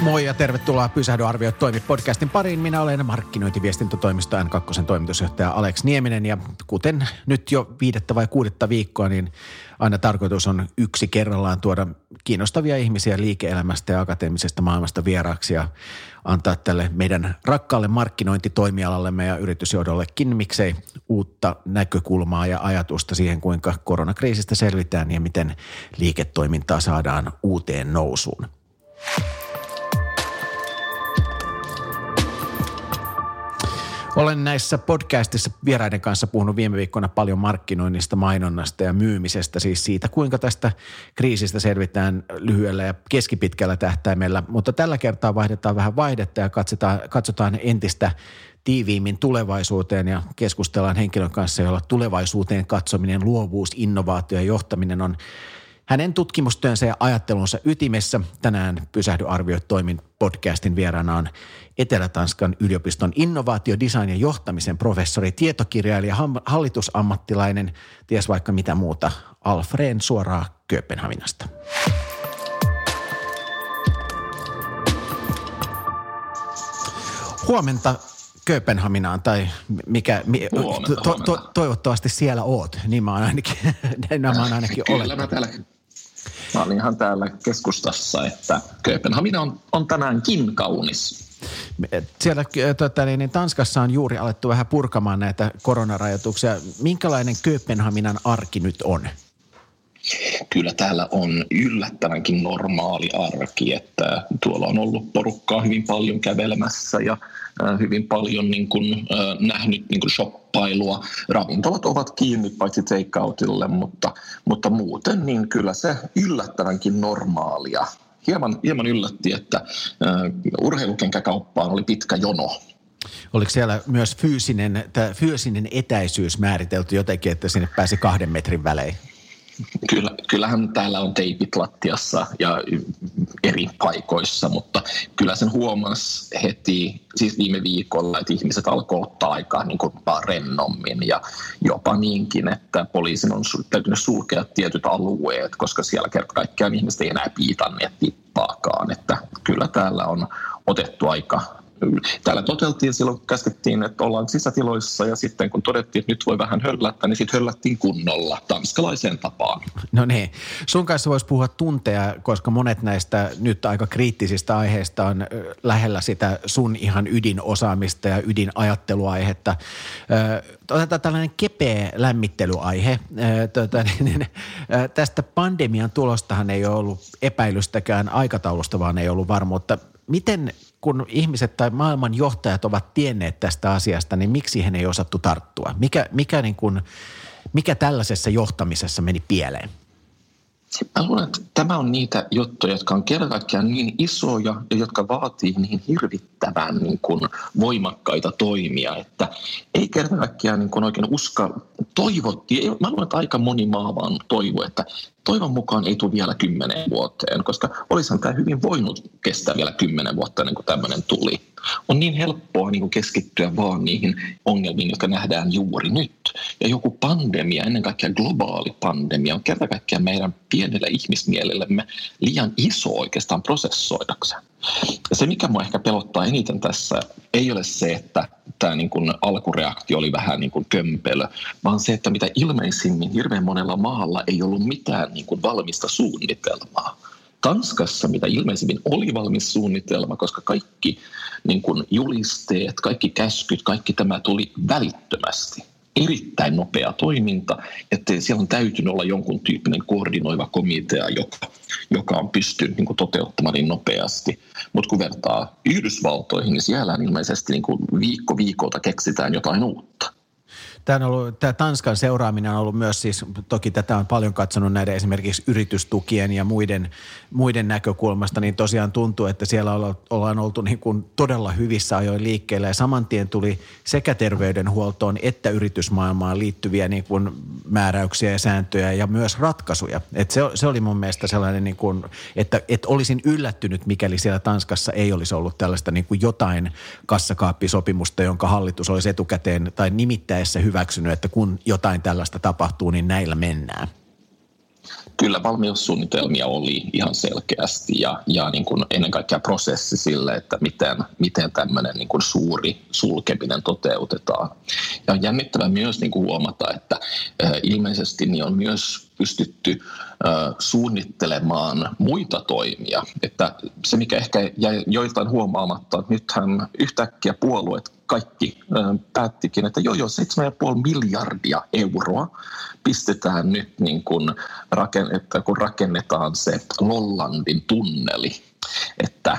Moi ja tervetuloa Pysähdy arvioi toimi podcastin pariin. Minä olen markkinointiviestintätoimisto N2 toimitusjohtaja Alex Nieminen ja kuten nyt jo viidettä vai kuudetta viikkoa, niin aina tarkoitus on yksi kerrallaan tuoda kiinnostavia ihmisiä liike-elämästä ja akateemisesta maailmasta vieraaksi ja antaa tälle meidän rakkaalle markkinointitoimialallemme ja yritysjohdollekin miksei uutta näkökulmaa ja ajatusta siihen, kuinka koronakriisistä selvitään ja miten liiketoimintaa saadaan uuteen nousuun. Olen näissä podcastissa vieraiden kanssa puhunut viime viikkoina paljon markkinoinnista, mainonnasta ja myymisestä, siis siitä kuinka tästä kriisistä selvitään lyhyellä ja keskipitkällä tähtäimellä, mutta tällä kertaa vaihdetaan vähän vaihdetta ja katsotaan, katsotaan entistä tiiviimmin tulevaisuuteen ja keskustellaan henkilön kanssa, jolla tulevaisuuteen katsominen, luovuus, innovaatio ja johtaminen on hänen tutkimustyönsä ja ajattelunsa ytimessä. Tänään Pysähdy arvioi toimin podcastin vieraana on Etelä-Tanskan yliopiston innovaatio, design ja johtamisen professori, tietokirjailija, hallitusammattilainen, ties vaikka mitä muuta, Alfreen suoraan Kööpenhaminasta. Huomenta Kööpenhaminaan tai mikä, huomenta, to, to, to, toivottavasti siellä oot, niin mä oon ainakin, näin mä oon ainakin Kyllä mä täällä, mä olin ihan täällä keskustassa, että Kööpenhamina on, on tänäänkin kaunis. Siellä tota, niin, niin Tanskassa on juuri alettu vähän purkamaan näitä koronarajoituksia. Minkälainen Kööpenhaminan arki nyt on? Kyllä täällä on yllättävänkin normaali arki, että tuolla on ollut porukkaa hyvin paljon kävelemässä ja hyvin paljon niin kuin, nähnyt niin kuin shoppailua. Ravintolat ovat kiinni paitsi takeoutille, mutta, mutta muuten niin kyllä se yllättävänkin normaalia hieman, hieman yllätti, että uh, urheilukenkäkauppaan oli pitkä jono. Oliko siellä myös fyysinen, fyysinen etäisyys määritelty jotenkin, että sinne pääsi kahden metrin välein? Kyllä, kyllähän täällä on teipit lattiassa ja eri paikoissa, mutta kyllä sen huomasi heti, siis viime viikolla, että ihmiset alkoivat ottaa aikaa niin kuin rennommin ja jopa niinkin, että poliisin on täytynyt sulkea tietyt alueet, koska siellä kerta kaikkiaan ihmiset ei enää piitanneet tippaakaan, että kyllä täällä on otettu aika täällä toteltiin silloin, käskettiin, että ollaan sisätiloissa ja sitten kun todettiin, että nyt voi vähän höllättää, niin sitten höllättiin kunnolla tanskalaiseen tapaan. No niin, sun kanssa voisi puhua tunteja, koska monet näistä nyt aika kriittisistä aiheista on lähellä sitä sun ihan ydinosaamista ja ydinajatteluaihetta. Otetaan tällainen kepeä lämmittelyaihe. Tuota, niin, niin, tästä pandemian tulostahan ei ole ollut epäilystäkään aikataulusta, vaan ei ollut varmuutta. Miten kun ihmiset tai maailman johtajat ovat tienneet tästä asiasta, niin miksi he ei osattu tarttua? Mikä, mikä, niin kuin, mikä tällaisessa johtamisessa meni pieleen? Mä luulen, että tämä on niitä juttuja, jotka on kerran niin isoja ja jotka vaatii niin hirvittävän niin kuin voimakkaita toimia, että ei kerran niin kuin oikein uska, toivottiin, mä luulen, että aika moni maa vaan toivoi, että toivon mukaan ei tule vielä kymmenen vuoteen, koska olisihan tämä hyvin voinut kestää vielä kymmenen vuotta ennen kuin tämmöinen tuli. On niin helppoa niin kuin keskittyä vaan niihin ongelmiin, jotka nähdään juuri nyt. Ja joku pandemia, ennen kaikkea globaali pandemia, on kerta kaikkiaan meidän pienelle ihmismielellemme liian iso oikeastaan prosessoidakseen. Se, mikä minua ehkä pelottaa eniten tässä, ei ole se, että tämä niin kuin alkureaktio oli vähän niin kuin kömpelö, vaan se, että mitä ilmeisimmin hirveän monella maalla ei ollut mitään niin kuin valmista suunnitelmaa. Tanskassa mitä ilmeisimmin oli valmis suunnitelma, koska kaikki niin kuin julisteet, kaikki käskyt, kaikki tämä tuli välittömästi erittäin nopea toiminta, että siellä on täytynyt olla jonkun tyyppinen koordinoiva komitea, joka, joka on pystynyt niin kuin, toteuttamaan niin nopeasti. Mutta kun vertaa Yhdysvaltoihin, niin siellä ilmeisesti niin kuin, viikko viikolta keksitään jotain uutta. Tämä, on ollut, tämä Tanskan seuraaminen on ollut myös siis, toki tätä on paljon katsonut näiden esimerkiksi yritystukien ja muiden, muiden näkökulmasta, niin tosiaan tuntuu, että siellä ollaan oltu niin kuin todella hyvissä ajoin liikkeellä ja saman tien tuli sekä terveydenhuoltoon että yritysmaailmaan liittyviä niin kuin määräyksiä ja sääntöjä ja myös ratkaisuja. Et se, se oli mun mielestä sellainen, niin kuin, että, että olisin yllättynyt, mikäli siellä Tanskassa ei olisi ollut tällaista niin kuin jotain kassakaappisopimusta, jonka hallitus olisi etukäteen tai nimittäessä hyväksynyt, että kun jotain tällaista tapahtuu, niin näillä mennään. Kyllä valmiussuunnitelmia oli ihan selkeästi ja, ja niin kuin ennen kaikkea prosessi sille, että miten, miten tämmöinen niin kuin suuri sulkeminen toteutetaan. Ja on jännittävää myös niin kuin huomata, että ilmeisesti niin on myös pystytty suunnittelemaan muita toimia. Että se, mikä ehkä jäi joiltain huomaamatta, että nythän yhtäkkiä puolueet kaikki päättikin, että joo joo, 7,5 miljardia euroa pistetään nyt niin kuin, että kun rakennetaan se Lollandin tunneli, että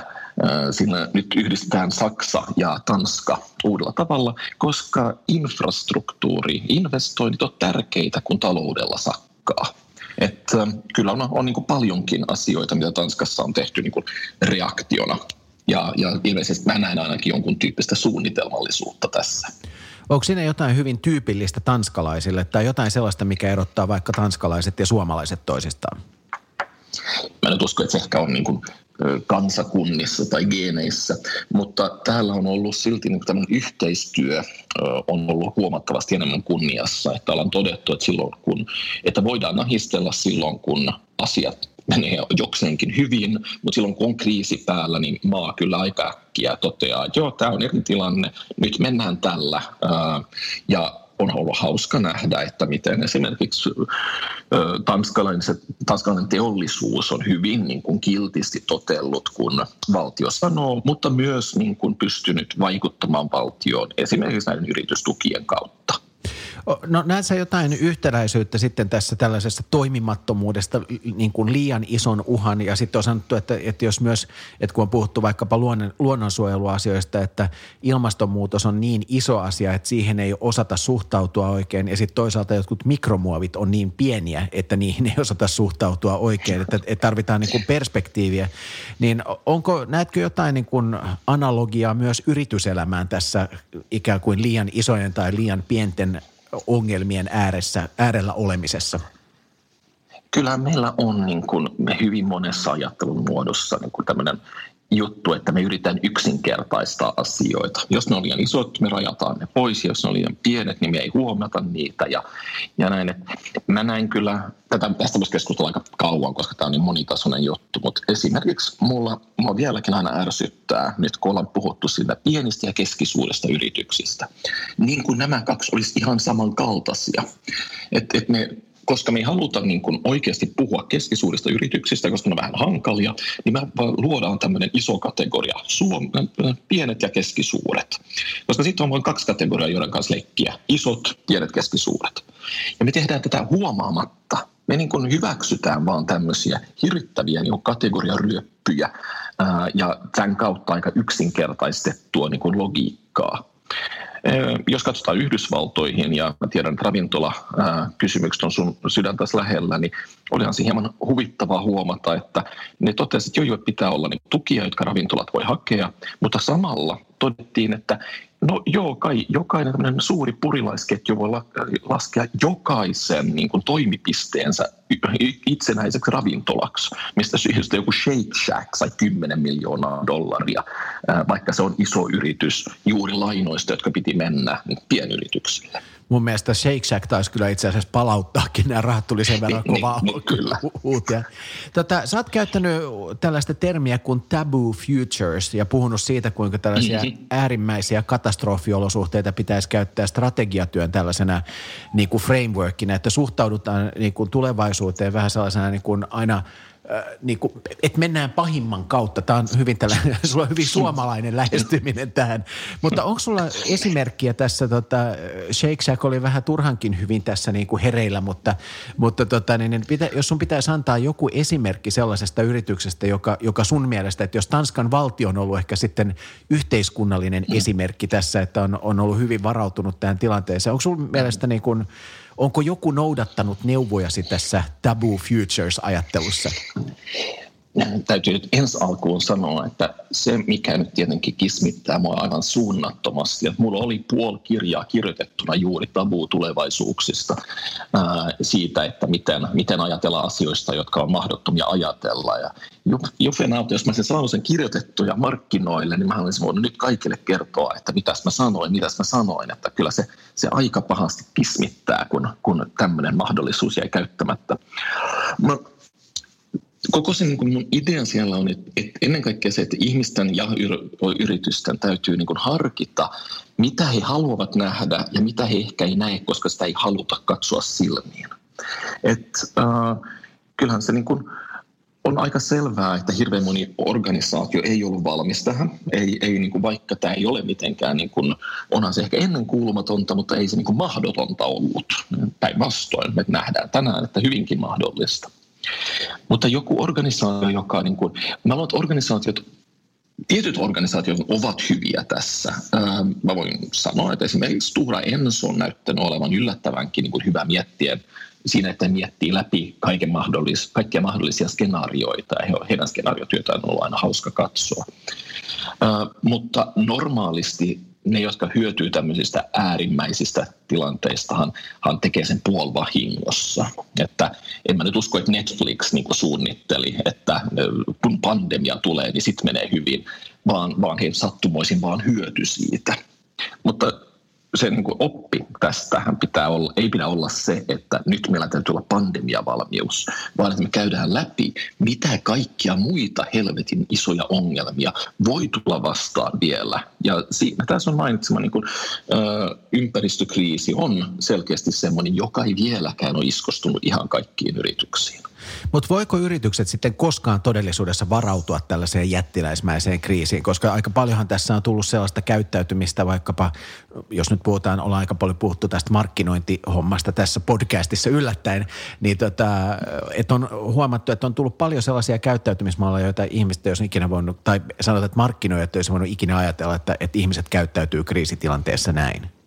Siinä nyt yhdistetään Saksa ja Tanska uudella tavalla, koska infrastruktuuri, investoinnit on tärkeitä, kun taloudella sakkaa. Että kyllä on, on niin paljonkin asioita, mitä Tanskassa on tehty niin reaktiona. Ja, ja ilmeisesti mä näen ainakin jonkun tyyppistä suunnitelmallisuutta tässä. Onko siinä jotain hyvin tyypillistä tanskalaisille tai jotain sellaista, mikä erottaa vaikka tanskalaiset ja suomalaiset toisistaan? Mä en usko, että se ehkä on niin kuin kansakunnissa tai geeneissä, mutta täällä on ollut silti niin tämän yhteistyö on ollut huomattavasti enemmän kunniassa, että ollaan todettu, että, silloin kun, että voidaan nahistella silloin, kun asiat menee jokseenkin hyvin, mutta silloin kun on kriisi päällä, niin maa kyllä aika äkkiä toteaa, että joo, tämä on eri tilanne, nyt mennään tällä. Ja on ollut hauska nähdä, että miten esimerkiksi tanskalainen, tanskalainen teollisuus on hyvin niin kuin kiltisti totellut, kun valtio sanoo, mutta myös niin kuin pystynyt vaikuttamaan valtioon esimerkiksi näiden yritystukien kautta. No näet sä jotain yhtäläisyyttä sitten tässä tällaisessa toimimattomuudesta niin kuin liian ison uhan? Ja sitten on sanottu, että, että jos myös, että kun on puhuttu vaikkapa luonnon, luonnonsuojeluasioista, että ilmastonmuutos on niin iso asia, että siihen ei osata suhtautua oikein. Ja sitten toisaalta jotkut mikromuovit on niin pieniä, että niihin ei osata suhtautua oikein, että, että tarvitaan niin kuin perspektiiviä, niin onko, näetkö jotain niin kuin analogiaa myös yrityselämään tässä ikään kuin liian isojen tai liian pienten ongelmien ääressä, äärellä olemisessa? Kyllä meillä on niin kuin hyvin monessa ajattelun muodossa niin kuin tämmöinen juttu, että me yritetään yksinkertaistaa asioita. Jos ne on liian isot, me rajataan ne pois. Jos ne on liian pienet, niin me ei huomata niitä. Ja, ja näin, että mä näin kyllä, tätä, tästä voisi keskustella aika kauan, koska tämä on niin monitasoinen juttu, mutta esimerkiksi mulla, mulla vieläkin aina ärsyttää, nyt kun ollaan puhuttu siitä pienistä ja keskisuurista yrityksistä, niin kuin nämä kaksi olisi ihan samankaltaisia. Että et me koska me ei haluta niin kuin oikeasti puhua keskisuurista yrityksistä, koska ne on vähän hankalia, niin me luodaan tämmöinen iso kategoria, Suom- pienet ja keskisuuret. Koska sitten on vain kaksi kategoriaa, joiden kanssa leikkiä, isot, pienet, keskisuuret. Ja me tehdään tätä huomaamatta. Me niin kuin hyväksytään vaan tämmöisiä hirvittäviä niin kategoriaryöppyjä ää, ja tämän kautta aika yksinkertaistettua niin kuin logiikkaa. Jos katsotaan Yhdysvaltoihin ja mä tiedän, että ravintola-kysymykset on sun sydäntäsi lähellä, niin olihan se hieman huvittavaa huomata, että ne totesivat, että jo, jo pitää olla niin tukia, jotka ravintolat voi hakea, mutta samalla todettiin, että No joo, kai jokainen suuri purilaisketju voi laskea jokaisen niin kuin, toimipisteensä itsenäiseksi ravintolaksi, mistä syystä joku Shake Shack sai 10 miljoonaa dollaria, vaikka se on iso yritys juuri lainoista, jotka piti mennä niin pienyrityksille mun mielestä Shake Shack taisi kyllä itse asiassa palauttaakin, nämä rahat tuli sen verran niin, kovaa niin, kyllä. uutia. Tota, sä oot käyttänyt tällaista termiä kuin taboo futures ja puhunut siitä, kuinka tällaisia mm-hmm. äärimmäisiä katastrofiolosuhteita pitäisi käyttää strategiatyön tällaisena niin kuin frameworkina, että suhtaudutaan niin kuin tulevaisuuteen vähän sellaisena niin kuin aina – niin kuin, että mennään pahimman kautta. Tämä on hyvin, tällainen, sulla on hyvin suomalainen lähestyminen tähän. Mutta onko sulla esimerkkiä tässä, tota, Shake Shack oli vähän turhankin hyvin tässä niin kuin hereillä, mutta, mutta tota, niin, niin pitä, jos sun pitäisi antaa joku esimerkki sellaisesta yrityksestä, joka, joka sun mielestä, että jos Tanskan valtio on ollut ehkä sitten yhteiskunnallinen mm. esimerkki tässä, että on, on ollut hyvin varautunut tähän tilanteeseen. Onko sun mielestä niin kuin, Onko joku noudattanut neuvojasi tässä Taboo Futures-ajattelussa? Täytyy nyt ensi alkuun sanoa, että se mikä nyt tietenkin kismittää mua aivan suunnattomasti, että mulla oli puoli kirjaa kirjoitettuna juuri tabuu-tulevaisuuksista ää, siitä, että miten, miten ajatella asioista, jotka on mahdottomia ajatella. Ja Jufenauta, jos mä sen saan sen kirjoitettuja markkinoille, niin mä olisin voinut nyt kaikille kertoa, että mitäs mä sanoin, mitäs mä sanoin, että kyllä se, se aika pahasti kismittää, kun, kun tämmöinen mahdollisuus jäi käyttämättä. Mä, koko se niin kuin mun idea siellä on, että, että ennen kaikkea se, että ihmisten ja yritysten täytyy niin kuin harkita, mitä he haluavat nähdä ja mitä he ehkä ei näe, koska sitä ei haluta katsoa silmiin. Et, äh, kyllähän se niin kuin, on aika selvää, että hirveän moni organisaatio ei ollut valmis tähän. Ei, ei niin kuin, vaikka tämä ei ole mitenkään, niin kuin, onhan se ehkä ennen kuulumatonta, mutta ei se niin kuin mahdotonta ollut. Päinvastoin me nähdään tänään, että hyvinkin mahdollista. Mutta joku organisaatio, joka niin kuin, mä luulen, että organisaatiot Tietyt organisaatiot ovat hyviä tässä. Mä voin sanoa, että esimerkiksi Stura Enso on näyttänyt olevan yllättävänkin niin kuin hyvä miettiä siinä, että miettii läpi kaiken mahdollis, kaikkia mahdollisia skenaarioita heidän skenaariotyötään on ollut aina hauska katsoa. mutta normaalisti ne, jotka hyötyy tämmöisistä äärimmäisistä tilanteistahan han tekee sen puolvahingossa. Että en mä nyt usko, että Netflix niin suunnitteli, että kun pandemia tulee, niin sitten menee hyvin, vaan, vaan he sattumoisin vaan hyöty siitä. Mutta se niin kuin oppi tästähän pitää olla, ei pidä olla se, että nyt meillä täytyy olla pandemiavalmius, vaan että me käydään läpi, mitä kaikkia muita helvetin isoja ongelmia voi tulla vastaan vielä. Ja siinä, tässä on mainitsema niin kuin, ö, ympäristökriisi on selkeästi sellainen, joka ei vieläkään ole iskostunut ihan kaikkiin yrityksiin. Mutta voiko yritykset sitten koskaan todellisuudessa varautua tällaiseen jättiläismäiseen kriisiin? Koska aika paljonhan tässä on tullut sellaista käyttäytymistä, vaikkapa jos nyt puhutaan, ollaan aika paljon puhuttu tästä markkinointihommasta tässä podcastissa yllättäen, niin tota, että on huomattu, että on tullut paljon sellaisia käyttäytymismalleja, joita ihmiset ei ikinä voinut, tai sanotaan, että markkinoijat ei voinut ikinä ajatella, että, että ihmiset käyttäytyy kriisitilanteessa näin.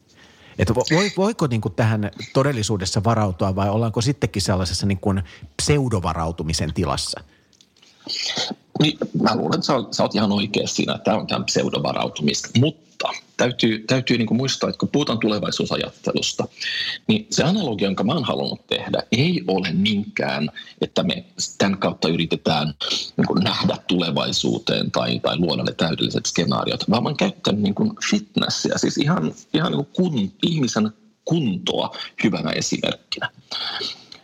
Että voiko niin kuin tähän todellisuudessa varautua vai ollaanko sittenkin sellaisessa niin kuin pseudovarautumisen tilassa? Niin, mä luulen, että sä, sä oot ihan oikea siinä, että tämä on tämän pseudovarautumista, mutta täytyy, täytyy niin kuin muistaa, että kun puhutaan tulevaisuusajattelusta, niin se analogia, jonka mä oon halunnut tehdä, ei ole niinkään, että me tämän kautta yritetään niin kuin nähdä tulevaisuuteen tai, tai luoda ne täydelliset skenaariot, vaan mä oon käyttänyt niin kuin fitnessiä, siis ihan, ihan niin kuin kun, ihmisen kuntoa hyvänä esimerkkinä.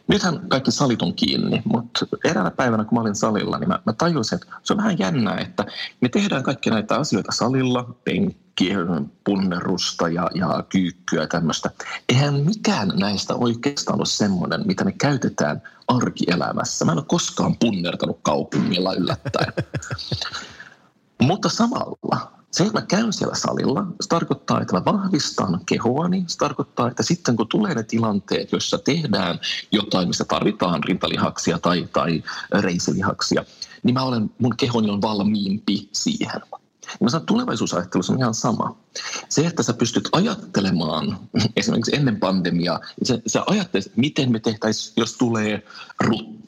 Nythän kaikki salit on kiinni, mutta eräänä päivänä, kun mä olin salilla, niin mä, mä tajusin, että se on vähän jännää, että me tehdään kaikki näitä asioita salilla, penkkiä, punnerusta ja, ja kyykkyä tämmöistä. Eihän mikään näistä oikeastaan ole semmoinen, mitä me käytetään arkielämässä. Mä en ole koskaan punnertanut kaupungilla yllättäen. Mutta samalla se, että mä käyn siellä salilla, se tarkoittaa, että mä vahvistan kehoani. Se tarkoittaa, että sitten kun tulee ne tilanteet, joissa tehdään jotain, missä tarvitaan rintalihaksia tai, tai reisilihaksia, niin mä olen, mun kehoni on valmiimpi siihen. Ja mä sanon, tulevaisuusajattelussa on ihan sama. Se, että sä pystyt ajattelemaan esimerkiksi ennen pandemiaa, sä, sä ajattelet, miten me tehtäisiin, jos tulee rutto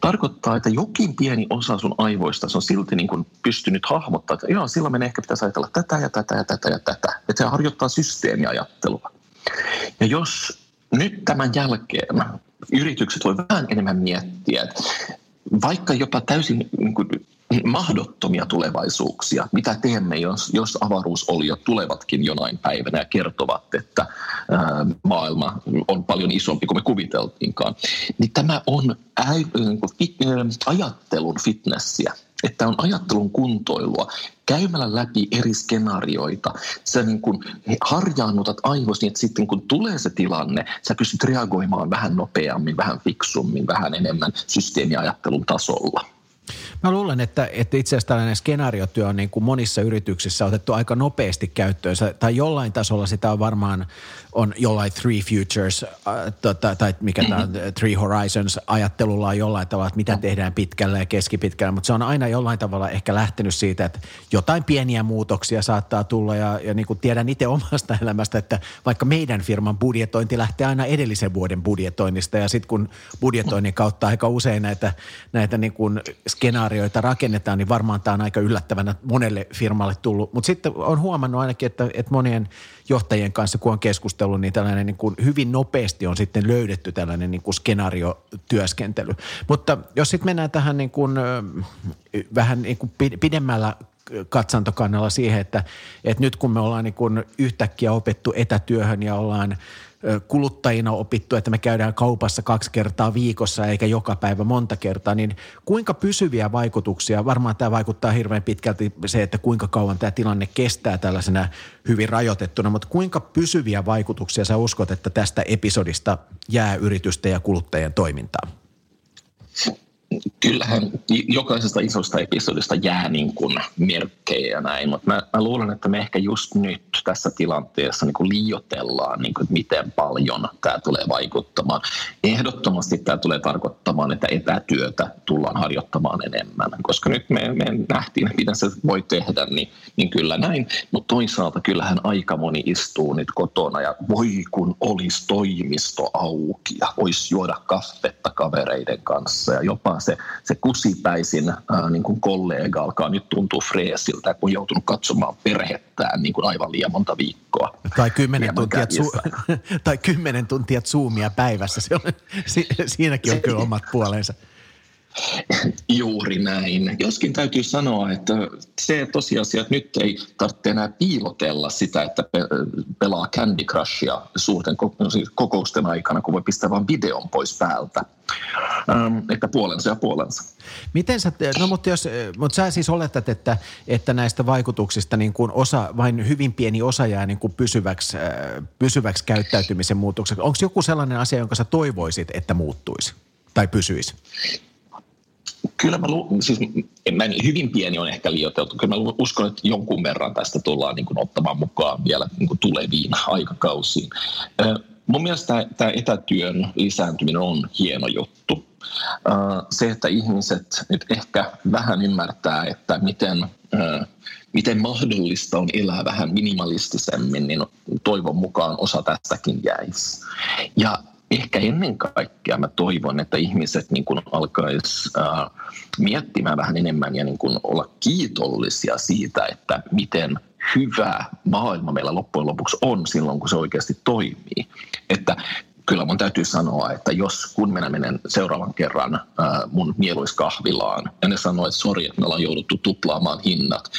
Tarkoittaa, että jokin pieni osa sun aivoista on silti niin kuin pystynyt hahmottaa, että joo, silloin meidän ehkä pitäisi ajatella tätä ja tätä ja tätä ja tätä. Että se harjoittaa systeemiajattelua. Ja jos nyt tämän jälkeen yritykset voi vähän enemmän miettiä, että vaikka jopa täysin niin kuin, mahdottomia tulevaisuuksia, mitä teemme, jos, jos avaruusoliot tulevatkin jonain päivänä ja kertovat, että ää, maailma on paljon isompi kuin me kuviteltiinkaan. Niin tämä on ä, niin kuin, ajattelun fitnessiä. että on ajattelun kuntoilua käymällä läpi eri skenaarioita. Sä niin kuin harjaannutat aivoisi niin, että sitten kun tulee se tilanne, sä pystyt reagoimaan vähän nopeammin, vähän fiksummin, vähän enemmän systeemiajattelun tasolla. Mä luulen, että, että itse asiassa tällainen skenaariotyö on niin kuin monissa yrityksissä otettu aika nopeasti käyttöön. Tai jollain tasolla sitä on varmaan on jollain Three Futures äh, tota, tai mikä tämä on, Three Horizons ajattelulla on jollain tavalla, että mitä tehdään pitkällä ja keskipitkällä. Mutta se on aina jollain tavalla ehkä lähtenyt siitä, että jotain pieniä muutoksia saattaa tulla. Ja, ja niin kuin tiedän itse omasta elämästä, että vaikka meidän firman budjetointi lähtee aina edellisen vuoden budjetoinnista. Ja sitten kun budjetoinnin kautta aika usein näitä, näitä niin kuin skenaarioita rakennetaan, niin varmaan tämä on aika yllättävänä monelle firmalle tullut. Mutta sitten on huomannut ainakin, että, että monien johtajien kanssa, kun on keskustellut, niin tällainen niin kuin hyvin nopeasti on sitten löydetty tällainen niin kuin skenaariotyöskentely. Mutta jos sitten mennään tähän niin kuin, vähän niin kuin pidemmällä katsantokannalla siihen, että, että nyt kun me ollaan niin kuin yhtäkkiä opettu etätyöhön ja ollaan – kuluttajina opittu, että me käydään kaupassa kaksi kertaa viikossa eikä joka päivä monta kertaa, niin kuinka pysyviä vaikutuksia, varmaan tämä vaikuttaa hirveän pitkälti se, että kuinka kauan tämä tilanne kestää tällaisena hyvin rajoitettuna, mutta kuinka pysyviä vaikutuksia sä uskot, että tästä episodista jää yritysten ja kuluttajien toimintaan? Kyllähän jokaisesta isosta episodista jää niin kuin merkkejä ja näin, mutta mä, mä luulen, että me ehkä just nyt tässä tilanteessa niin kuin liiotellaan, niin kuin, että miten paljon tämä tulee vaikuttamaan. Ehdottomasti tämä tulee tarkoittamaan, että etätyötä tullaan harjoittamaan enemmän, koska nyt me, me nähtiin, mitä se voi tehdä, niin, niin kyllä näin, mutta toisaalta kyllähän aika moni istuu nyt kotona ja voi kun olisi toimisto auki ja voisi juoda kaffetta kavereiden kanssa ja jopa se, se kusipäisin ää, niin kuin kollega alkaa nyt tuntua freesiltä, kun on joutunut katsomaan perhettään niin kuin aivan liian monta viikkoa. Tai kymmenen, tuntia, zu- tai kymmenen tuntia zoomia päivässä, se on, si- siinäkin on kyllä omat puolensa. Juuri näin. Joskin täytyy sanoa, että se tosiasia, että nyt ei tarvitse enää piilotella sitä, että pelaa Candy Crushia suurten siis kokousten aikana, kun voi pistää vain videon pois päältä. Ähm, että puolensa ja puolensa. Miten sä, no mutta, jos, mutta sä siis oletat, että, että näistä vaikutuksista niin kuin osa, vain hyvin pieni osa jää niin kuin pysyväksi, äh, pysyväksi käyttäytymisen muutokseksi. Onko joku sellainen asia, jonka sä toivoisit, että muuttuisi tai pysyisi? Kyllä mä, lu- siis, mä hyvin pieni on ehkä liioiteltu. Kyllä mä uskon, että jonkun verran tästä tullaan niin kuin, ottamaan mukaan vielä niin kuin tuleviin aikakausiin. Mun mielestä tämä etätyön lisääntyminen on hieno juttu. Se, että ihmiset nyt ehkä vähän ymmärtää, että miten, miten mahdollista on elää vähän minimalistisemmin, niin toivon mukaan osa tästäkin jäisi. Ja ehkä ennen kaikkea mä toivon, että ihmiset niin kuin alkaisi äh, miettimään vähän enemmän ja niin kuin olla kiitollisia siitä, että miten hyvä maailma meillä loppujen lopuksi on silloin, kun se oikeasti toimii. Että kyllä mun täytyy sanoa, että jos kun minä menen seuraavan kerran äh, mun mieluiskahvilaan ja ne sanoo, että sori, että me ollaan jouduttu tuplaamaan hinnat,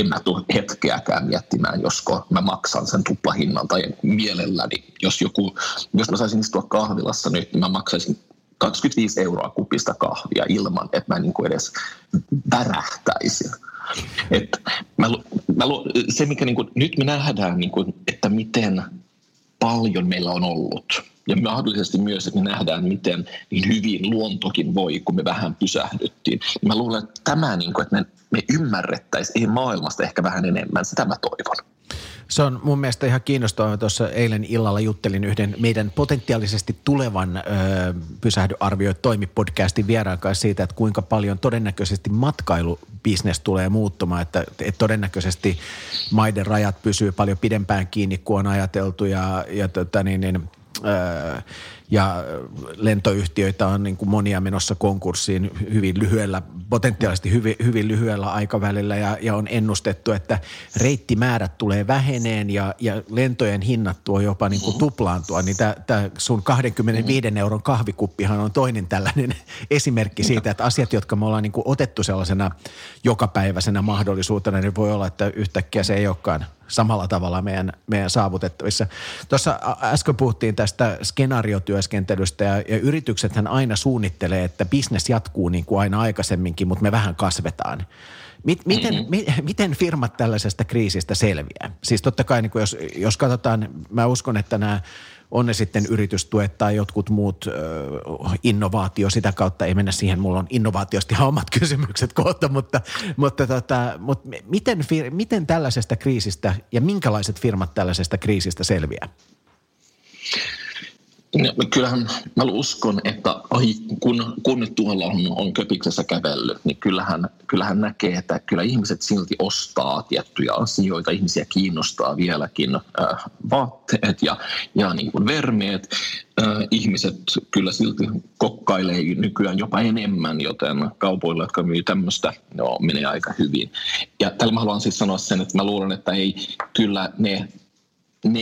en mä tule hetkeäkään miettimään, josko mä maksan sen tuplahinnan tai mielelläni, jos joku, jos mä saisin istua kahvilassa nyt, niin mä maksaisin 25 euroa kupista kahvia ilman, että mä niin kuin edes värähtäisin. Et mä, mä, se, mikä niin kuin, nyt me nähdään, niin kuin, että miten paljon meillä on ollut. Ja mahdollisesti myös, että me nähdään, miten niin hyvin luontokin voi, kun me vähän pysähdyttiin. Mä luulen, että tämä, niin kuin, että me, me ymmärrettäisiin maailmasta ehkä vähän enemmän, sitä mä toivon. Se on mun mielestä ihan kiinnostavaa. Tuossa eilen illalla juttelin yhden meidän potentiaalisesti tulevan ö, pysähdyarvioi toimipodcastin vieraan kanssa siitä, että kuinka paljon todennäköisesti matkailubisnes tulee muuttumaan. Että, että todennäköisesti maiden rajat pysyy paljon pidempään kiinni kuin on ajateltu ja, ja tota niin, niin, ja lentoyhtiöitä on niin kuin monia menossa konkurssiin hyvin lyhyellä, potentiaalisesti hyvin, hyvin lyhyellä aikavälillä ja, ja on ennustettu, että reittimäärät tulee väheneen ja, ja lentojen hinnat tuo jopa niin kuin tuplaantua, niin tämä sun 25 euron kahvikuppihan on toinen tällainen esimerkki siitä, että asiat, jotka me ollaan niin kuin otettu sellaisena jokapäiväisenä mahdollisuutena, niin voi olla, että yhtäkkiä se ei olekaan samalla tavalla meidän, meidän saavutettavissa. Tuossa äsken puhuttiin tästä skenaariotyöskentelystä ja, ja yrityksethän aina suunnittelee, että bisnes jatkuu niin kuin aina aikaisemminkin, mutta me vähän kasvetaan. Miten, mm-hmm. mi, miten firmat tällaisesta kriisistä selviää? Siis totta kai, niin jos, jos katsotaan, mä uskon, että nämä on ne sitten yritystuet tai jotkut muut ö, innovaatio, sitä kautta ei mennä siihen, mulla on innovaatiosta ihan omat kysymykset kohta, mutta, mutta, tota, mutta miten, miten tällaisesta kriisistä ja minkälaiset firmat tällaisesta kriisistä selviää? No, kyllähän mä uskon, että kun, kun tuolla on, on köpiksessä kävellyt, niin kyllähän, kyllähän näkee, että kyllä ihmiset silti ostaa tiettyjä asioita. Ihmisiä kiinnostaa vieläkin äh, vaatteet ja, ja niin kuin vermeet. Äh, ihmiset kyllä silti kokkailee nykyään jopa enemmän, joten kaupoilla, jotka myy tämmöistä, no, menee aika hyvin. Ja tällä mä haluan siis sanoa sen, että mä luulen, että ei kyllä ne ne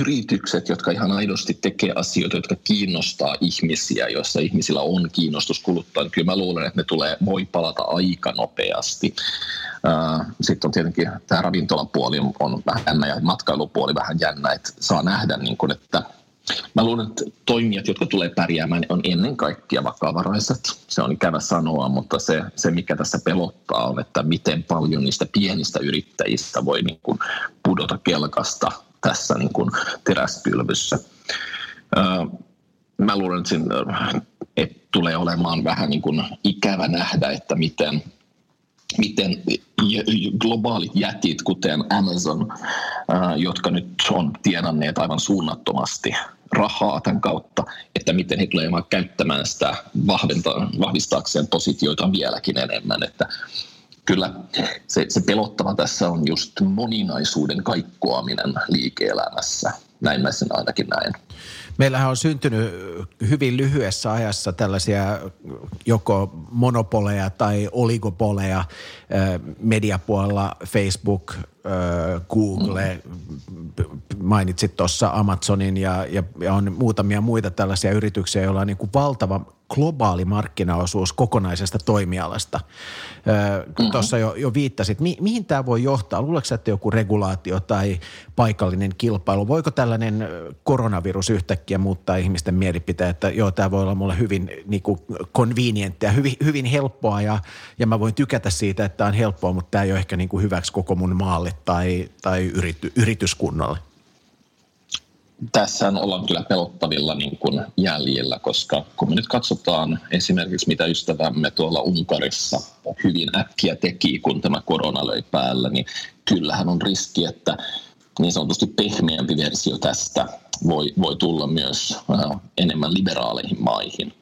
yritykset, jotka ihan aidosti tekee asioita, jotka kiinnostaa ihmisiä, joissa ihmisillä on kiinnostus kuluttaa, niin kyllä mä luulen, että ne tulee, voi palata aika nopeasti. Sitten on tietenkin tämä ravintolapuoli on vähän jännä ja matkailupuoli vähän jännä, että saa nähdä, niin kuin, että Mä luulen, että toimijat, jotka tulee pärjäämään, on ennen kaikkea vakavaraiset. Se on ikävä sanoa, mutta se, se mikä tässä pelottaa on, että miten paljon niistä pienistä yrittäjistä voi niin kuin pudota kelkasta tässä niin kuin teräspylvyssä. Mä luulen, että, tulee olemaan vähän niin kuin ikävä nähdä, että miten, miten globaalit jätit, kuten Amazon, jotka nyt on tienanneet aivan suunnattomasti rahaa tämän kautta, että miten he tulevat käyttämään sitä vahvistaakseen positioita vieläkin enemmän. Että kyllä se, se pelottava tässä on just moninaisuuden kaikkoaminen liike-elämässä. Näin mä sen ainakin näen. Meillähän on syntynyt hyvin lyhyessä ajassa tällaisia joko monopoleja tai oligopoleja mediapuolella, Facebook, Google, mainitsit tuossa Amazonin ja, ja, ja on muutamia muita tällaisia yrityksiä, joilla on niin kuin valtava globaali markkinaosuus kokonaisesta toimialasta. Mm-hmm. Tuossa jo, jo viittasit, mi, mihin tämä voi johtaa? Luuletko että joku regulaatio tai paikallinen kilpailu? Voiko tällainen koronavirus yhtäkkiä muuttaa ihmisten mielipiteen, että joo, tämä voi olla mulle hyvin niin kuin convenienttia, hyvin, hyvin helppoa ja, ja mä voin tykätä siitä, että tämä on helppoa, mutta tämä ei ole ehkä niin kuin hyväksi koko mun maalle tai, tai yrity, yrityskunnalle tässä ollaan kyllä pelottavilla niin kuin jäljellä, koska kun me nyt katsotaan esimerkiksi mitä ystävämme tuolla Unkarissa hyvin äkkiä teki, kun tämä korona löi päällä, niin kyllähän on riski, että niin sanotusti pehmeämpi versio tästä voi, voi tulla myös äh, enemmän liberaaleihin maihin.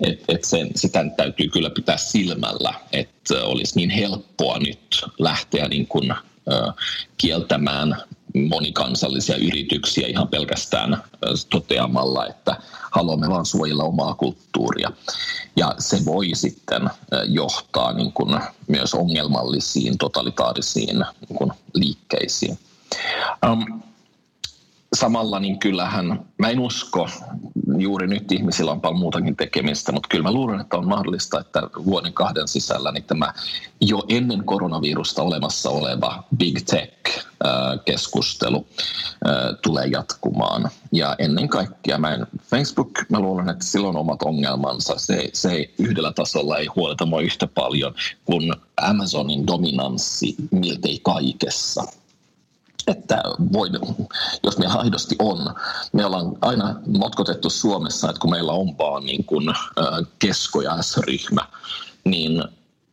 Et, et sen, sitä täytyy kyllä pitää silmällä, että olisi niin helppoa nyt lähteä niin kuin, äh, kieltämään monikansallisia yrityksiä ihan pelkästään toteamalla, että haluamme vain suojella omaa kulttuuria. Ja se voi sitten johtaa niin kuin myös ongelmallisiin totalitaarisiin niin kuin liikkeisiin. Um, samalla niin kyllähän, mä en usko, juuri nyt ihmisillä on paljon muutakin tekemistä, mutta kyllä mä luulen, että on mahdollista, että vuoden kahden sisällä niin tämä jo ennen koronavirusta olemassa oleva big tech-keskustelu tulee jatkumaan. Ja ennen kaikkea mä en, Facebook, mä luulen, että silloin on omat ongelmansa. Se, se ei yhdellä tasolla ei huoleta mua yhtä paljon kuin Amazonin dominanssi miltei kaikessa – että voi, jos meillä aidosti on, me ollaan aina motkotettu Suomessa, että kun meillä on vaan niin kuin, kesko- ja S-ryhmä, niin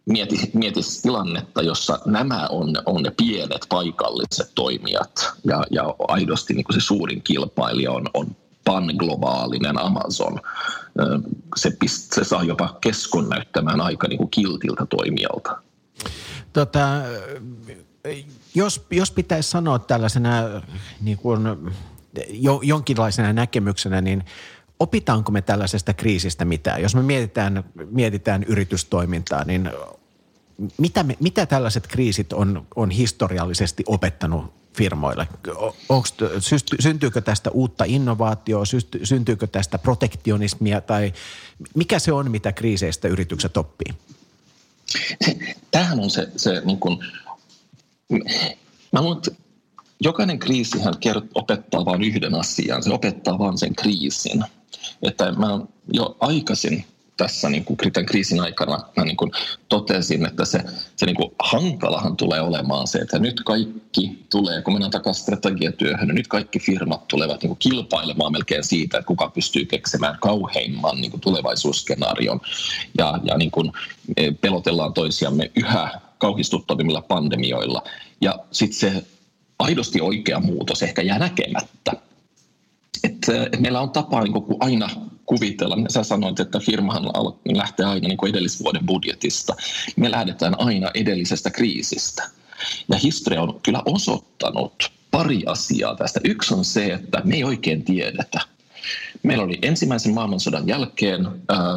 mieti, mieti tilannetta, jossa nämä on, on ne pienet paikalliset toimijat ja, ja aidosti niin kuin se suurin kilpailija on, on panglobaalinen Amazon. Se, pist, se saa jopa keskon näyttämään aika niin kuin kiltiltä toimijalta. Tota, jos, jos pitäisi sanoa tällaisena niin kuin, jo, jonkinlaisena näkemyksenä, niin opitaanko me tällaisesta kriisistä mitään? Jos me mietitään, mietitään yritystoimintaa, niin mitä, me, mitä tällaiset kriisit on, on historiallisesti opettanut firmoille? Onks, syntyykö tästä uutta innovaatioa, syntyykö tästä protektionismia tai mikä se on, mitä kriiseistä yritykset oppii? Tämähän on se, se niin kuin Mä luulen, jokainen kriisihän opettaa vain yhden asian, se opettaa vain sen kriisin. Että mä jo aikaisin tässä niin kuin tämän kriisin aikana mä niin kuin totesin, että se, se niin kuin hankalahan tulee olemaan se, että nyt kaikki tulee, kun mennään takaisin strategiatyöhön, niin nyt kaikki firmat tulevat niin kuin kilpailemaan melkein siitä, että kuka pystyy keksimään kauheimman niin kuin tulevaisuusskenaarion ja, ja niin kuin e, pelotellaan toisiamme yhä kauhistuttavimmilla pandemioilla. Ja sitten se aidosti oikea muutos ehkä jää näkemättä. Että, että meillä on tapa niin kuin aina kuvitella. Sä sanoit, että firmahan lähtee aina niin kuin edellisvuoden budjetista. Me lähdetään aina edellisestä kriisistä. Ja historia on kyllä osoittanut pari asiaa tästä. Yksi on se, että me ei oikein tiedetä. Meillä oli ensimmäisen maailmansodan jälkeen,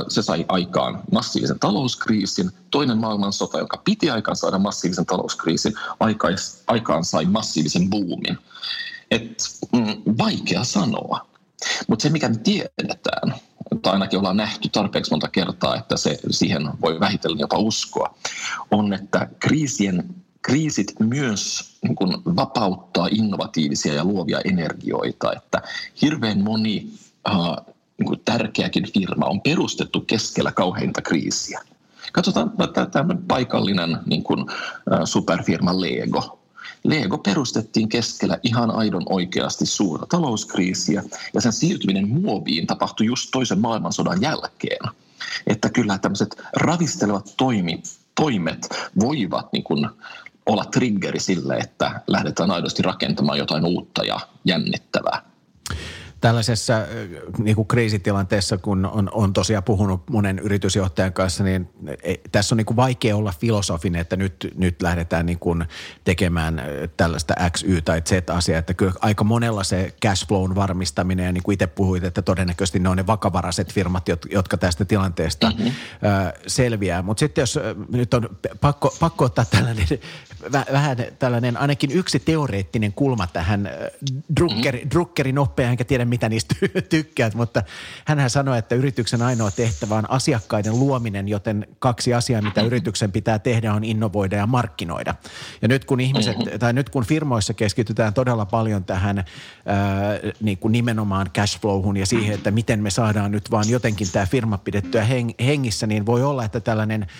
se sai aikaan massiivisen talouskriisin. Toinen maailmansota, joka piti aikaan saada massiivisen talouskriisin, aikaan sai massiivisen boomin. Et, mm, vaikea sanoa. Mutta se, mikä me tiedetään, tai ainakin ollaan nähty tarpeeksi monta kertaa, että se, siihen voi vähitellen jopa uskoa, on, että kriisien, kriisit myös niin kun vapauttaa innovatiivisia ja luovia energioita, että hirveän moni äh, niin tärkeäkin firma on perustettu keskellä kauheinta kriisiä. Katsotaan tämä paikallinen niin kun, äh, superfirma Lego, Lego perustettiin keskellä ihan aidon oikeasti suurta talouskriisiä ja sen siirtyminen muoviin tapahtui just toisen maailmansodan jälkeen. Että kyllä tämmöiset ravistelevat toimi, toimet voivat niin kuin olla triggeri sille, että lähdetään aidosti rakentamaan jotain uutta ja jännittävää tällaisessa niin kuin kriisitilanteessa, kun on, on tosiaan puhunut monen yritysjohtajan kanssa, niin ei, tässä on niin kuin vaikea olla filosofinen, että nyt, nyt lähdetään niin kuin tekemään tällaista X, Y tai Z-asiaa. Että kyllä aika monella se cash flown varmistaminen ja niin kuin itse puhuit, että todennäköisesti ne on ne vakavaraiset firmat, jotka tästä tilanteesta mm-hmm. selviää. Mutta sitten jos nyt on pakko, pakko ottaa tällainen vähän tällainen ainakin yksi teoreettinen kulma tähän Druckeri, mm-hmm. Druckeri nopea, enkä tiedä mitä niistä tykkäät, mutta hän sanoi, että yrityksen ainoa tehtävä on asiakkaiden luominen, joten kaksi asiaa, mitä yrityksen pitää tehdä on innovoida ja markkinoida. Ja nyt kun ihmiset, mm-hmm. tai nyt kun firmoissa keskitytään todella paljon tähän ää, niin kuin nimenomaan cashflowhun ja siihen, että miten me saadaan nyt vaan jotenkin tämä firma pidettyä hengissä, niin voi olla, että tällainen –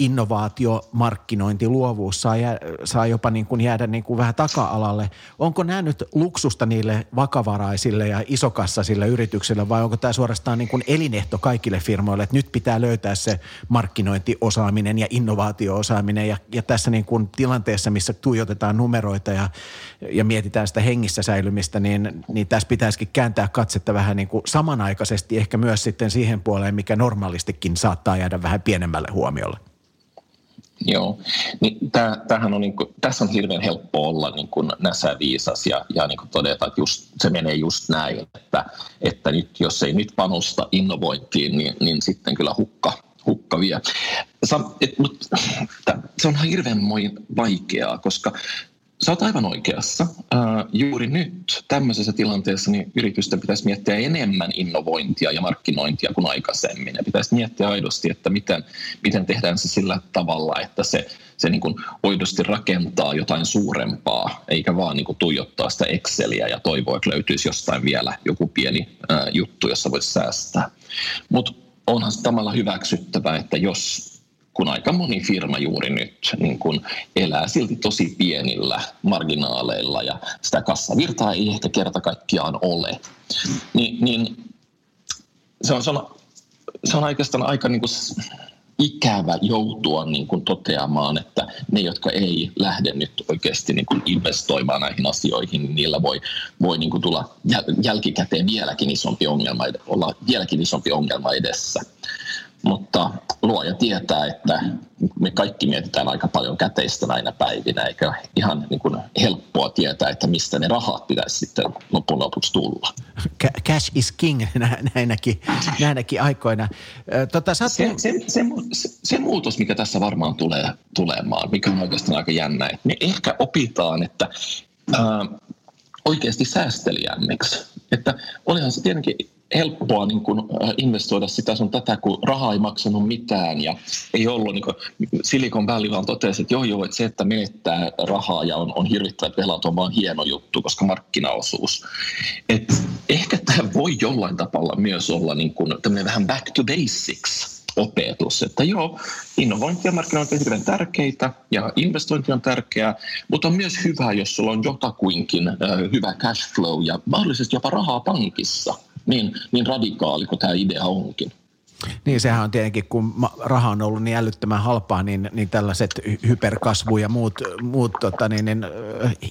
innovaatio, markkinointi, luovuus saa, jää, saa jopa niin kuin jäädä niin kuin vähän taka-alalle. Onko nämä nyt luksusta niille vakavaraisille ja isokassaisille yrityksille vai onko tämä suorastaan niin kuin elinehto kaikille firmoille, että nyt pitää löytää se markkinointiosaaminen ja innovaatioosaaminen ja, ja tässä niin kuin tilanteessa, missä tuijotetaan numeroita ja, ja mietitään sitä hengissä säilymistä, niin, niin tässä pitäisikin kääntää katsetta vähän niin kuin samanaikaisesti ehkä myös sitten siihen puoleen, mikä normaalistikin saattaa jäädä vähän pienemmälle huomiolle. Joo, niin tämähän on niin kuin, tässä on hirveän helppo olla niin kuin näsäviisas ja, ja niin kuin todeta, että just, se menee just näin, että, että nyt, jos ei nyt panosta innovointiin, niin, niin sitten kyllä hukka, hukka vie. et, mutta, se on hirveän vaikeaa, koska Sä oot aivan oikeassa. Juuri nyt tämmöisessä tilanteessa niin yritysten pitäisi miettiä enemmän innovointia ja markkinointia kuin aikaisemmin. Ja pitäisi miettiä aidosti, että miten, miten tehdään se sillä tavalla, että se, se niin kuin aidosti rakentaa jotain suurempaa, eikä vaan niin kuin tuijottaa sitä Exceliä ja toivoa, että löytyisi jostain vielä joku pieni juttu, jossa voisi säästää. Mutta onhan se tamalla hyväksyttävää, että jos kun aika moni firma juuri nyt niin kun elää silti tosi pienillä marginaaleilla ja sitä kassavirtaa ei ehkä kerta kaikkiaan ole, niin, niin se, on, se, on, se on oikeastaan aika niin kuin ikävä joutua niin kuin toteamaan, että ne, jotka ei lähde nyt oikeasti niin kuin investoimaan näihin asioihin, niin niillä voi, voi niin kuin tulla jälkikäteen vieläkin isompi ongelma, olla vieläkin isompi ongelma edessä. Mutta luoja tietää, että me kaikki mietitään aika paljon käteistä näinä päivinä, eikä ihan niin kuin helppoa tietää, että mistä ne rahat pitäisi sitten lopun lopuksi tulla. Cash is king näinäkin, näinäkin aikoina. Tota, se, se, se, se, se muutos, mikä tässä varmaan tulee tulemaan, mikä on oikeastaan aika jännä, että me ehkä opitaan, että ää, oikeasti säästeliämmiksi. Että olihan se tietenkin helppoa niin kuin investoida sitä sun tätä, kun raha ei maksanut mitään ja ei ollut, niin kuin Silicon Valley vaan totesi, että joo joo, että se, että menettää rahaa ja on, on hirvittävät velat on vaan hieno juttu, koska markkinaosuus. Et ehkä tämä voi jollain tavalla myös olla niin kuin tämmöinen vähän back to basics opetus, että joo, innovointi ja markkinointi on hirveän tärkeitä ja investointi on tärkeää, mutta on myös hyvä, jos sulla on jotakuinkin äh, hyvä cash flow ja mahdollisesti jopa rahaa pankissa, niin, niin radikaali kuin tämä idea onkin. Niin sehän on tietenkin, kun raha on ollut niin älyttömän halpaa, niin, niin tällaiset hyperkasvu ja muut, muut tota, niin, niin,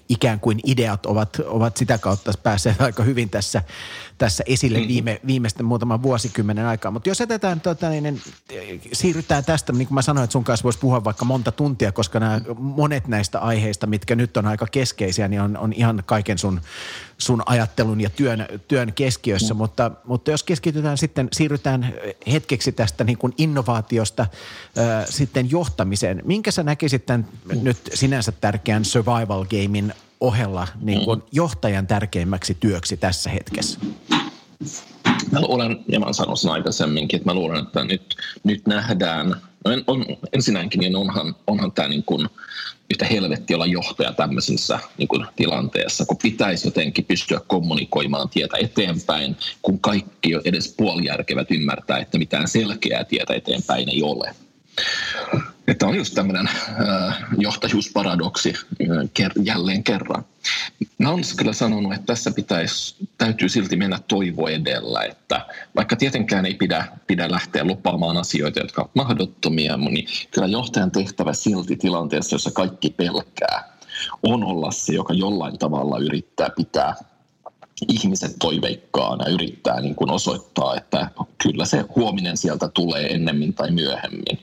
ikään kuin ideat ovat, ovat sitä kautta päässeet aika hyvin tässä, tässä esille mm. viime, viimeisten muutaman vuosikymmenen aikaa. Mutta jos jätetään, tota, niin, niin, siirrytään tästä, niin kuin mä sanoin, että sun kanssa voisi puhua vaikka monta tuntia, koska nämä monet näistä aiheista, mitkä nyt on aika keskeisiä, niin on, on ihan kaiken sun, sun ajattelun ja työn, työn keskiössä. Mm. Mutta, mutta jos keskitytään sitten, siirrytään hetkeksi tästä niin kuin innovaatiosta äh, sitten johtamiseen. Minkä sä näkisit tämän mm. nyt sinänsä tärkeän survival gamein ohella niin kuin mm. johtajan tärkeimmäksi työksi tässä hetkessä? Mä luulen, ja mä sanoin sen aikaisemminkin, että mä luulen, että nyt, nyt nähdään, no en, on, ensinnäkin niin onhan, onhan tämä niin kuin yhtä helvetti olla johtaja tämmöisessä niin kuin tilanteessa, kun pitäisi jotenkin pystyä kommunikoimaan tietä eteenpäin, kun kaikki edes puolijärkevät ymmärtää, että mitään selkeää tietä eteenpäin ei ole. Että on just tämmöinen äh, johtajuusparadoksi äh, jälleen kerran. Mä olen kyllä sanonut, että tässä pitäisi, täytyy silti mennä toivo edellä, että vaikka tietenkään ei pidä, pidä lähteä lupaamaan asioita, jotka ovat mahdottomia, niin kyllä johtajan tehtävä silti tilanteessa, jossa kaikki pelkää, on olla se, joka jollain tavalla yrittää pitää ihmiset toiveikkaana yrittää niin kuin osoittaa, että kyllä se huominen sieltä tulee ennemmin tai myöhemmin.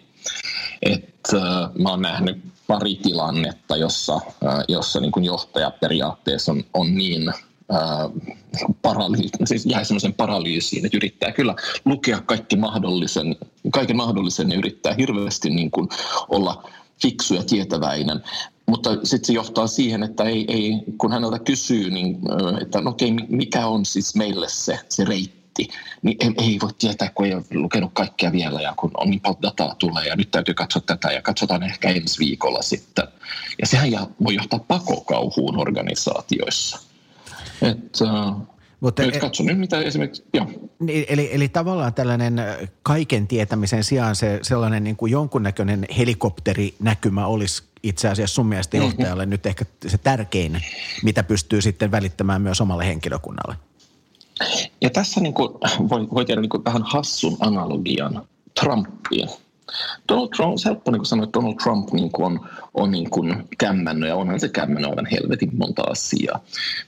Että äh, mä oon nähnyt pari tilannetta, jossa, äh, jossa niin johtaja periaatteessa on, on niin äh, paralyysi, siis jää semmoisen paralyysiin, että yrittää kyllä lukea kaikki mahdollisen, kaiken mahdollisen ja yrittää hirveästi niin kuin olla fiksu ja tietäväinen. Mutta sitten se johtaa siihen, että ei, ei, kun häneltä kysyy, niin, että no okei, mikä on siis meille se, se reitti, netti, niin ei, ei voi tietää, kun ei ole lukenut kaikkea vielä ja kun on niin paljon dataa tulee ja nyt täytyy katsoa tätä ja katsotaan ehkä ensi viikolla sitten. Ja sehän voi johtaa pakokauhuun organisaatioissa. Et, uh, mutta nyt katso nyt, mitä esimerkiksi, joo. Niin, eli, eli tavallaan tällainen kaiken tietämisen sijaan se sellainen niin kuin jonkunnäköinen helikopterinäkymä olisi itse asiassa sun mielestä mm-hmm. johtajalle mm-hmm. nyt ehkä se tärkein, mitä pystyy sitten välittämään myös omalle henkilökunnalle. Ja tässä niin kuin, voi, voi tehdä niin kuin vähän hassun analogian Trumpiin. Donald Trump, on helppo niin sanoa, että Donald Trump niin kuin on, on niin kuin kämmännyt, ja onhan se kämmännyt aivan helvetin monta asiaa.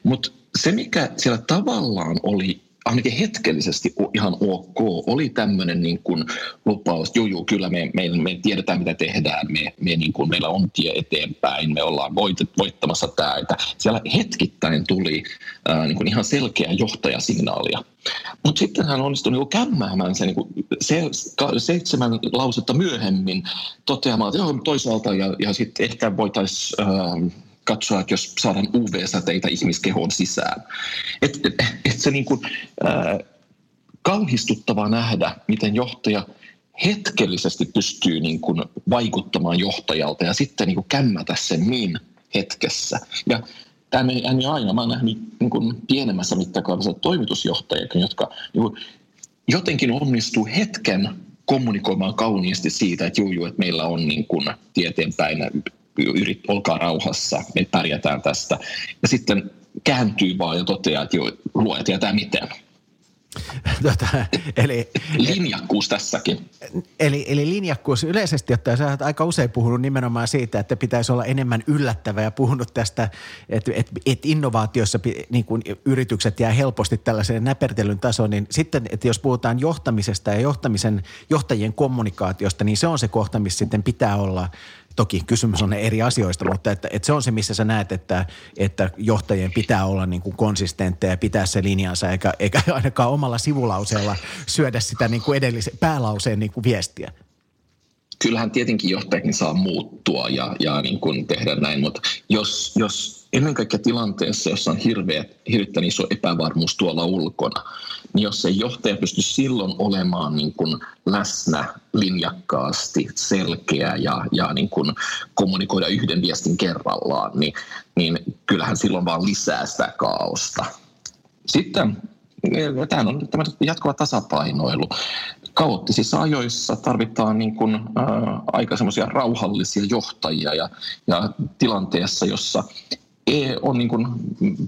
Mutta se, mikä siellä tavallaan oli ainakin hetkellisesti ihan ok. Oli tämmöinen niin kuin lupaus, juu, kyllä me, me, me tiedetään mitä tehdään, me, me niin kuin, meillä on tie eteenpäin, me ollaan voit, voittamassa tämä. Että siellä hetkittäin tuli ää, niin kuin ihan selkeä johtajasignaalia. Mutta sitten hän onnistui niin kämmäämään sen niin se, seitsemän lausetta myöhemmin toteamaan, että joo, toisaalta ja, ja sitten ehkä voitaisiin katsoa, että jos saadaan UV-säteitä ihmiskehoon sisään. Et, et, se niin kuin, äh, kauhistuttavaa nähdä, miten johtaja hetkellisesti pystyy niin kuin vaikuttamaan johtajalta ja sitten niin kuin kämmätä sen niin hetkessä. Ja tämä ei aina, mä oon nähnyt niin kuin pienemmässä mittakaavassa toimitusjohtajakin, jotka niin kuin jotenkin onnistuu hetken kommunikoimaan kauniisti siitä, että juu, juu että meillä on niin kuin tieteenpäin yrit, olkaa rauhassa, me pärjätään tästä. Ja sitten kääntyy vaan ja toteaa, että joo, luoja tietää miten. Tota, eli, linjakkuus tässäkin. Eli, eli linjakkuus yleisesti ottaen, sä olet aika usein puhunut nimenomaan siitä, että pitäisi olla enemmän yllättävä ja puhunut tästä, että, että, että innovaatiossa niin kuin yritykset jää helposti tällaiseen näpertelyn tasoon, niin sitten, että jos puhutaan johtamisesta ja johtamisen, johtajien kommunikaatiosta, niin se on se kohta, missä sitten pitää olla Toki kysymys on eri asioista, mutta että, että se on se, missä sä näet, että, että johtajien pitää olla niin kuin konsistentteja ja pitää se linjansa, eikä, eikä ainakaan omalla sivulauseella syödä sitä niin kuin edellisen päälauseen niin kuin viestiä. Kyllähän tietenkin johtajakin saa muuttua ja, ja niin kuin tehdä näin, mutta jos, jos ennen kaikkea tilanteessa, jossa on hirveä, hirveän iso epävarmuus tuolla ulkona, niin jos ei johtaja pysty silloin olemaan niin kuin läsnä linjakkaasti, selkeä ja, ja niin kuin kommunikoida yhden viestin kerrallaan, niin, niin kyllähän silloin vaan lisää sitä kaaosta. Sitten tämä on tämä jatkuva tasapainoilu. Kaoottisissa ajoissa tarvitaan niin kuin, ää, aika semmoisia rauhallisia johtajia ja, ja tilanteessa, jossa on niin kuin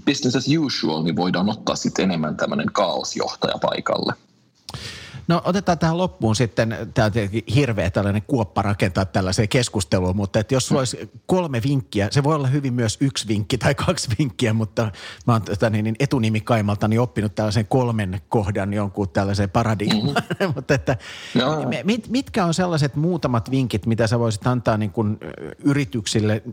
business as usual, niin voidaan ottaa sitten enemmän tämmöinen kaosjohtaja paikalle. No otetaan tähän loppuun sitten, tämä on hirveä tällainen kuoppa rakentaa tällaiseen keskusteluun, mutta että jos sulla olisi kolme vinkkiä, se voi olla hyvin myös yksi vinkki tai kaksi vinkkiä, mutta mä oon tota, niin, niin etunimikaimalta niin oppinut tällaisen kolmen kohdan jonkun tällaisen paradigman, mm-hmm. mutta että no. mit, mitkä on sellaiset muutamat vinkit, mitä sä voisit antaa niin kuin yrityksille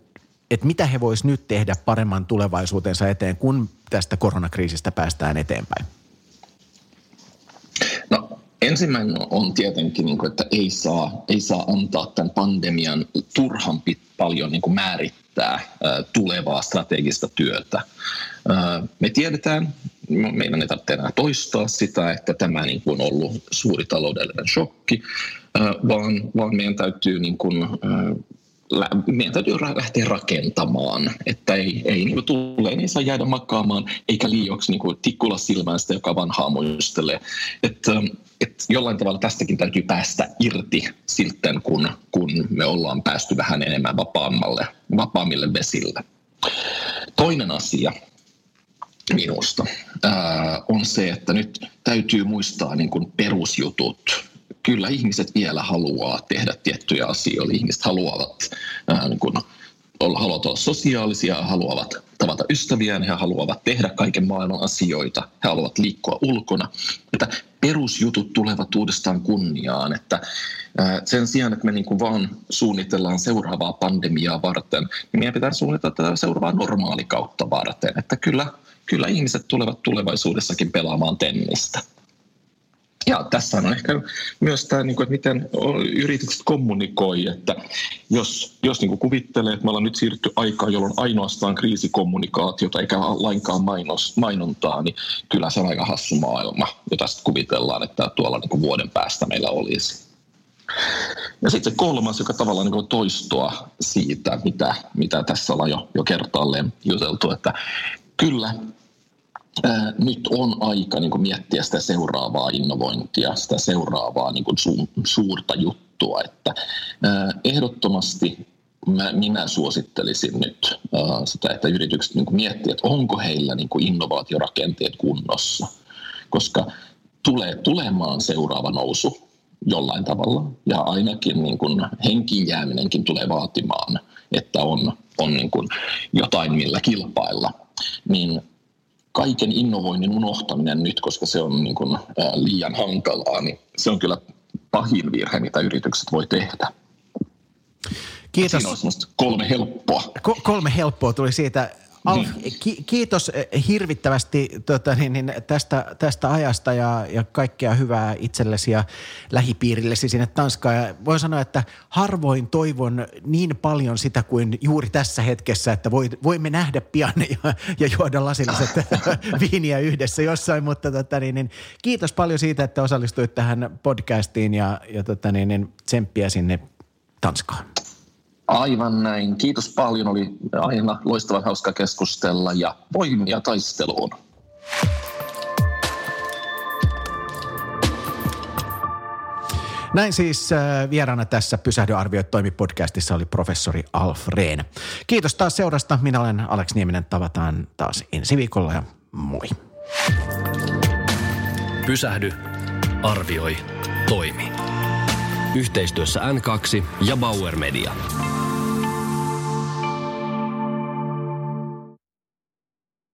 että mitä he vois nyt tehdä paremman tulevaisuutensa eteen, kun tästä koronakriisistä päästään eteenpäin? No ensimmäinen on tietenkin, niin kuin, että ei saa, ei saa antaa tämän pandemian turhan paljon niin kuin määrittää tulevaa strategista työtä. Me tiedetään, meidän ei tarvitse enää toistaa sitä, että tämä niin kuin on ollut suuri taloudellinen shokki, vaan, vaan meidän täytyy niin kuin, meidän täytyy lähteä rakentamaan, että ei, ei niin tule, ei saa jäädä makaamaan, eikä liioksi niin tikkula silmään sitä, joka vanhaa muistelee. Että, että jollain tavalla tästäkin täytyy päästä irti sitten, kun, kun me ollaan päästy vähän enemmän vapaammalle, vapaammille vesille. Toinen asia minusta ää, on se, että nyt täytyy muistaa niin kuin perusjutut, kyllä ihmiset vielä haluaa tehdä tiettyjä asioita. Ihmiset haluavat, ää, niin kuin, haluavat olla sosiaalisia, haluavat tavata ystäviään, he haluavat tehdä kaiken maailman asioita, he haluavat liikkua ulkona. Että perusjutut tulevat uudestaan kunniaan, että ää, sen sijaan, että me niin kuin vaan suunnitellaan seuraavaa pandemiaa varten, niin meidän pitää suunnitella tätä seuraavaa normaalikautta varten, että kyllä, kyllä ihmiset tulevat tulevaisuudessakin pelaamaan tennistä. Ja tässä on ehkä myös tämä, niin kuin, että miten yritykset kommunikoi, että jos, jos niin kuvittelee, että me ollaan nyt siirrytty aikaan, jolloin ainoastaan kriisikommunikaatiota eikä lainkaan mainos, mainontaa, niin kyllä se on aika hassu maailma, jota sitten kuvitellaan, että tuolla niin kuin vuoden päästä meillä olisi. Ja sitten se kolmas, joka tavallaan niin toistua siitä, mitä, mitä tässä ollaan jo, jo kertaalleen juteltu, että kyllä nyt on aika niin kuin miettiä sitä seuraavaa innovointia, sitä seuraavaa niin kuin su- suurta juttua. Että, ehdottomasti mä, minä suosittelisin nyt sitä, että yritykset niin miettivät, että onko heillä niin kuin innovaatiorakenteet kunnossa, koska tulee tulemaan seuraava nousu jollain tavalla ja ainakin niin kuin henkiin jääminenkin tulee vaatimaan, että on, on niin kuin jotain millä kilpailla. Niin kaiken innovoinnin unohtaminen nyt, koska se on niin kuin, ää, liian hankalaa, niin se on kyllä pahin virhe, mitä yritykset voi tehdä. Kiitos. Siinä on kolme helppoa. Ko- kolme helppoa tuli siitä Alf, ki- kiitos eh, hirvittävästi tota, niin, niin, tästä, tästä ajasta ja, ja kaikkea hyvää itsellesi ja lähipiirillesi sinne Tanskaan. Ja voin sanoa, että harvoin toivon niin paljon sitä kuin juuri tässä hetkessä, että voi, voimme nähdä pian ja, ja juoda lasilliset viiniä yhdessä jossain. Mutta tota, niin, niin, kiitos paljon siitä, että osallistuit tähän podcastiin ja, ja tota, niin, niin, tsemppiä sinne Tanskaan. Aivan näin. Kiitos paljon. Oli aina loistavan hauska keskustella ja voimia taisteluun. Näin siis äh, vieraana tässä Pysähdy arvioit toimi podcastissa oli professori Alf Rehn. Kiitos taas seurasta. Minä olen Alex Nieminen. Tavataan taas ensi viikolla ja moi. Pysähdy, arvioi, toimi. Yhteistyössä N2 ja Bauer Media.